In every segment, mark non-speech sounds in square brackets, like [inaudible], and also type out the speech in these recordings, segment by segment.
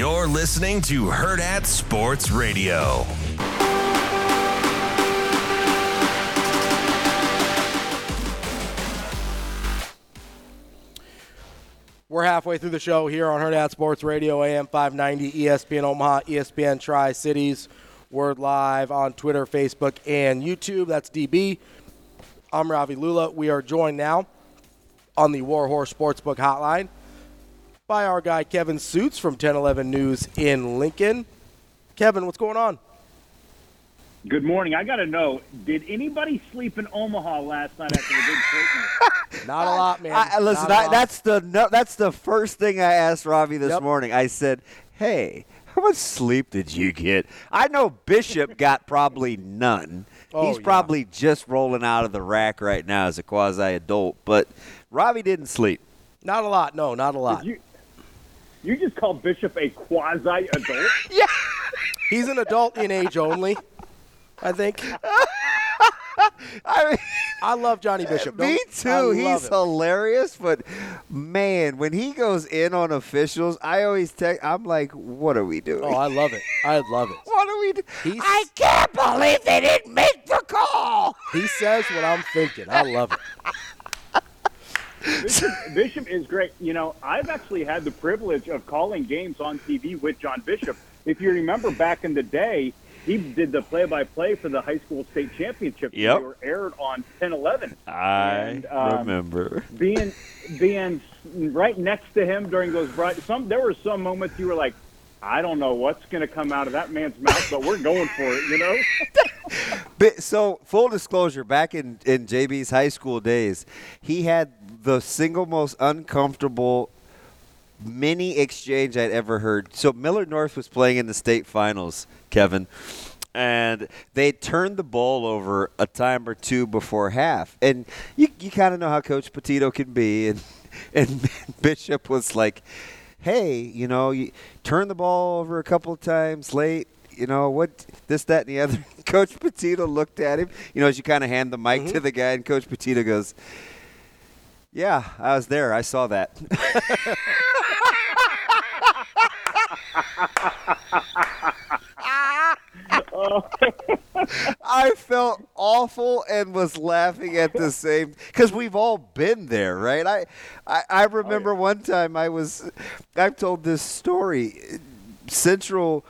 You're listening to Hurrdat Sports Radio. We're halfway through the show here on Hurrdat Sports Radio, AM 590, ESPN Omaha, ESPN Tri Cities. Word live on Twitter, Facebook, and YouTube. That's DB. I'm Ravi Lulla. We are joined now on the Warhorse Sportsbook Hotline by our guy Kevin Sjuts from 1011 News in Lincoln. Kevin, what's going on? Good morning. I got to know, did anybody sleep in Omaha last night after the big Creighton? [laughs] Not a lot, man. I, listen, Not a I, lot. that's the no, that's the first thing I asked Ravi this Yep. morning. I said, "Hey, how much sleep did you get?" I know Bishop got probably none. Oh, He's yeah. probably just rolling out of the rack right now as a quasi adult, but Ravi didn't sleep. Not a lot. No, not a lot. you, you just called Bishop a quasi adult? [laughs] Yeah. He's an adult in age only. I think. [laughs] I mean, I love Johnny Bishop. me Don't- too. He's him. hilarious, but man, when he goes in on officials, I always text. I'm like, "What are we doing? Oh, I love it. I love it. what are we doing? He's- I can't believe they didn't make the call." He says what I'm thinking. I love it. [laughs] Bishop, Bishop is great. You know, I've actually had the privilege of calling games on TV with John Bishop. If you remember back in the day, he did the play-by-play for the high school state championship. Yep. They were aired on 10-11. I And, um, remember. being being right next to him during those bright some there were some moments you were like I don't know what's going to come out of that man's mouth, but we're going for it, you know? [laughs] But, so, full disclosure, back in, in JB's high school days, he had the single most uncomfortable mini exchange I'd ever heard. So, Millard North was playing in the state finals, Kevin, and they turned the ball over a time or two before half. And you, you kind of know how Coach Petito can be. And, [laughs] and [laughs] Bishop was like, hey, you know, you turn the ball over a couple of times late. You know what? This, that, and the other. [laughs] Coach Petito looked at him. You know, as you kind of hand the mic to mm-hmm. the guy, and Coach Petito goes, "Yeah, I was there. I saw that." I felt awful and was laughing at the same because we've all been there, right? I, I, I oh, remember one time I was, I've told this story. Central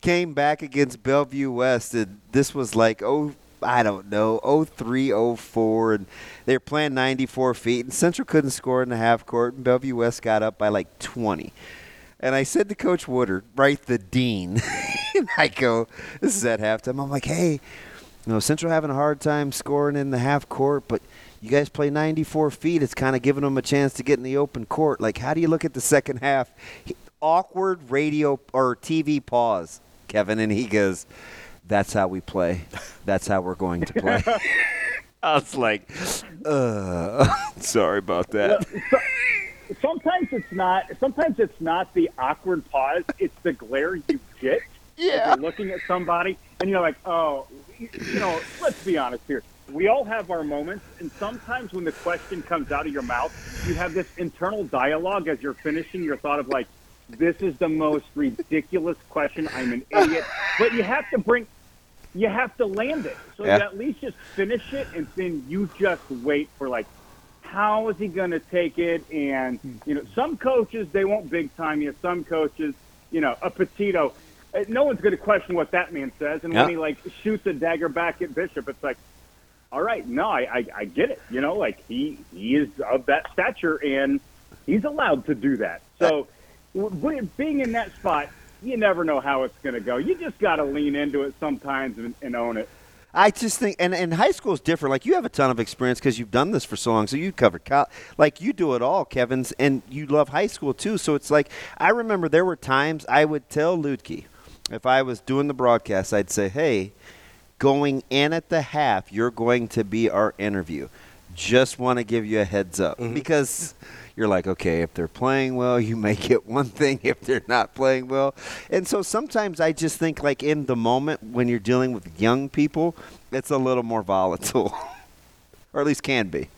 came back against Bellevue West, and this was like oh. I don't know, 03, 04, and they were playing 94 feet, and Central couldn't score in the half court, and Bellevue West got up by like 20. And I said to Coach Woodard, right, the dean, [laughs] and I go, this is at halftime. I'm like, hey, you know, Central having a hard time scoring in the half court, but you guys play 94 feet. It's kind of giving them a chance to get in the open court. Like, how do you look at the second half? He- awkward radio or TV pause, Kevin, and he goes, that's how we play. That's how we're going to play. [laughs] I was like, uh, [laughs] sorry about that. sometimes it's not. Sometimes it's not the awkward pause. It's the glare you get. Yeah. You're looking at somebody and you're like, oh, you you know. Let's be honest here. We all have our moments, and sometimes when the question comes out of your mouth, you have this internal dialogue as you're finishing your thought of like, this is the most ridiculous question. I'm an idiot. But you have to bring, you have to land it. So Yeah. you at least just finish it, and then you just wait for like, how is he going to take it? And you know, some coaches they won't big time you. Some coaches, you know, a Petito. uh, No one's going to question what that man says, and Yeah. when he like shoots a dagger back at Bishop, it's like, all right, no, I, I, I get it. You know, like he he is of that stature, and he's allowed to do that. So, being in that spot, you never know how it's going to go. You just got to lean into it sometimes and, and own it. I just think, and, and high school is different. Like you have a ton of experience because you've done this for so long. So you covered college, like you do it all, Kevin's, and you love high school too. So it's like I remember there were times I would tell Ludke, if I was doing the broadcast, I'd say, "Hey, going in at the half, you're going to be our interview. Just want to give you a heads up because." You're like, okay, if they're playing well, you may get [laughs] one thing. If they're not playing well, and so sometimes I just think, like in the moment when you're dealing with young people, it's a little more volatile, [laughs] or at least can be.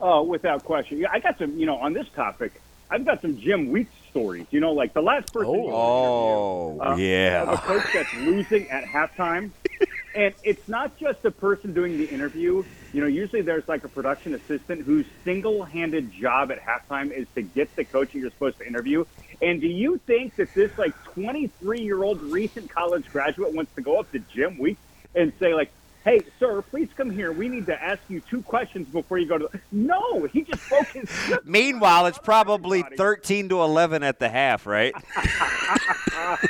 Oh, without question. Yeah, I got some, you know, on this topic, I've got some Jim Weeks stories. You know, like the last person. you Oh, interview, uh, yeah. A coach that's losing at halftime. [laughs] and it's not just the person doing the interview. You know, usually there's like a production assistant whose single-handed job at halftime is to get the coach that you're supposed to interview. And do you think that this like 23-year-old recent college graduate wants to go up to Jim Weeks and say like, "Hey, sir, please come here. We need to ask you two questions before you go to." The-. No, he just his. [laughs] Meanwhile, it's probably 13 to 11 at the half, right? [laughs]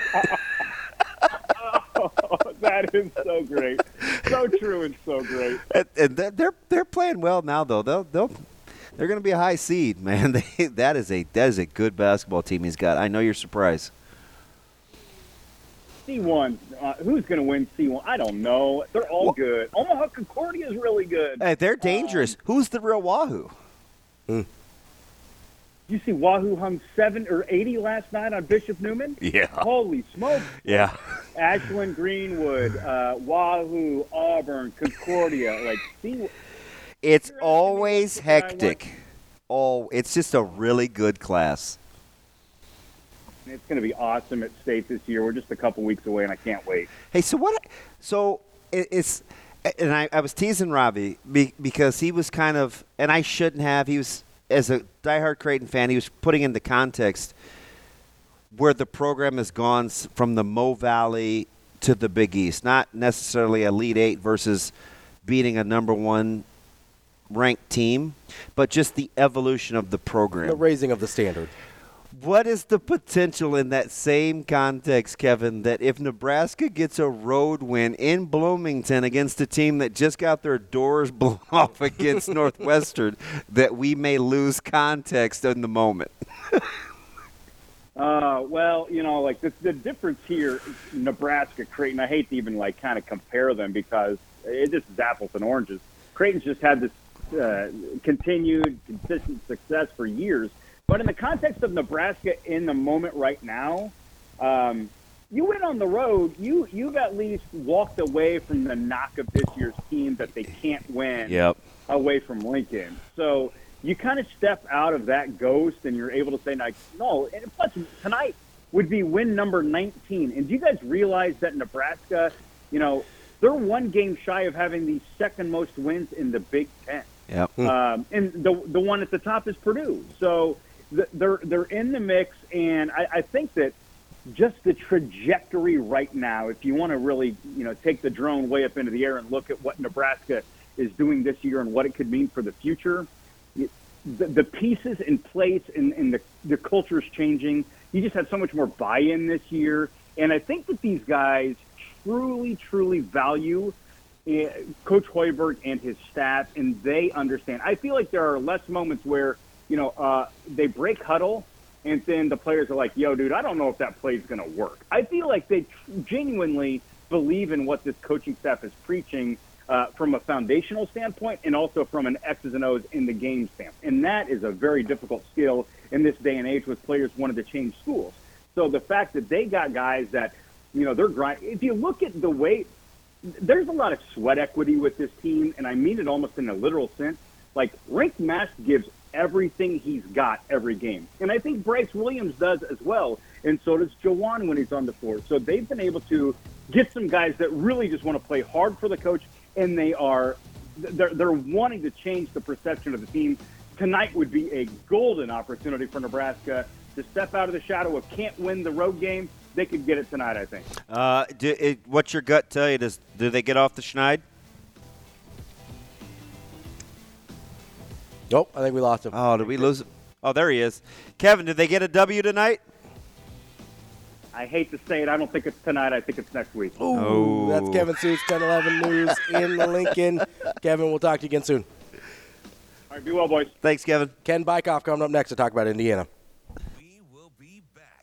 [laughs] that is so great, so true and so great. and, and they're- they're they're playing well now, though. They'll they'll they're going to be a high seed, [laughs] man. They, that is a that is a good basketball team he's got. I know you're surprised. C1, uh, who's going to win C1? I don't know. They're all good. Omaha Concordia is really good. Hey, they're dangerous. Who's the real Wahoo? You see Wahoo hung seven or eighty last night on Bishop Neumann. Yeah. Holy smoke! Yeah. Ashland Greenwood, uh, Wahoo, Auburn, Concordia. Like C. It's You're asking me always what I want- hectic. Oh, it's just a really good class. It's going to be awesome at state this year. We're just a couple weeks away, and I can't wait. Hey, so what? So it, it's, and I, I was teasing Ravi be, because he was kind of, and I shouldn't have. He was, as a diehard Creighton fan, he was putting into context where the program has gone from the Mo Valley to the Big East, not necessarily Elite Eight versus beating a number one ranked team, but just the evolution of the program. The raising of the standard. What is the potential in that same context, Kevin, that if Nebraska gets a road win in Bloomington against a team that just got their doors [laughs] blown off against [laughs] Northwestern, that we may lose context in the moment? [laughs] Uh, well, you know, like the, the difference here, Nebraska, Creighton. I hate to even like kind of compare them because it just is apples and oranges. Creighton's just had this uh, continued, consistent success for years. But in the context of Nebraska in the moment right now, um, you went on the road. You you've at least walked away from the knock of this year's team that they can't win yep. away from Lincoln. So you kind of step out of that ghost and you're able to say, like, no, and plus tonight would be win number 19. And do you guys realize that Nebraska, you know, they're one game shy of having the second most wins in the Big Ten. Yep. Um, and the the one at the top is Purdue. So th- they're they're in the mix, and I, I think that just the trajectory right now, if you want to really you know take the drone way up into the air and look at what Nebraska is doing this year and what it could mean for the future, it, the, the pieces in place and, and the the culture is changing. You just have so much more buy-in this year, and I think that these guys truly, truly value eh, Coach Hoiberg and his staff, and they understand. I feel like there are less moments where you know uh, they break huddle, and then the players are like, "Yo, dude, I don't know if that play is going to work." I feel like they genuinely believe in what this coaching staff is preaching. Uh, from a foundational standpoint and also from an X's and O's in the game standpoint. And that is a very difficult skill in this day and age with players wanting to change schools. So the fact that they got guys that, you know, they're grind. If you look at the way, there's a lot of sweat equity with this team, and I mean it almost in a literal sense. Like Rienk Mast gives everything he's got every game, and I think Brice Williams does as well, and so does Juwan when he's on the floor. So they've been able to get some guys that really just want to play hard for the coach, and they are they're, they're wanting to change the perception of the team. Tonight would be a golden opportunity for Nebraska to step out of the shadow of can't win the road game. They could get it tonight, I think. Uh, do, it, what's your gut tell you? Does do they get off the schneid? Nope, I think we lost him. Oh, did we lose? him? Oh, there he is. Kevin, did they get a W tonight? I hate to say it. I don't think it's tonight. I think it's next week. Ooh, Oh. that's Kevin Sjuts, 1011 News in Lincoln. [laughs] Kevin, we'll talk to you again soon. All right, be well, boys. Thanks, Kevin. Ken Bykoff coming up next to talk about Indiana.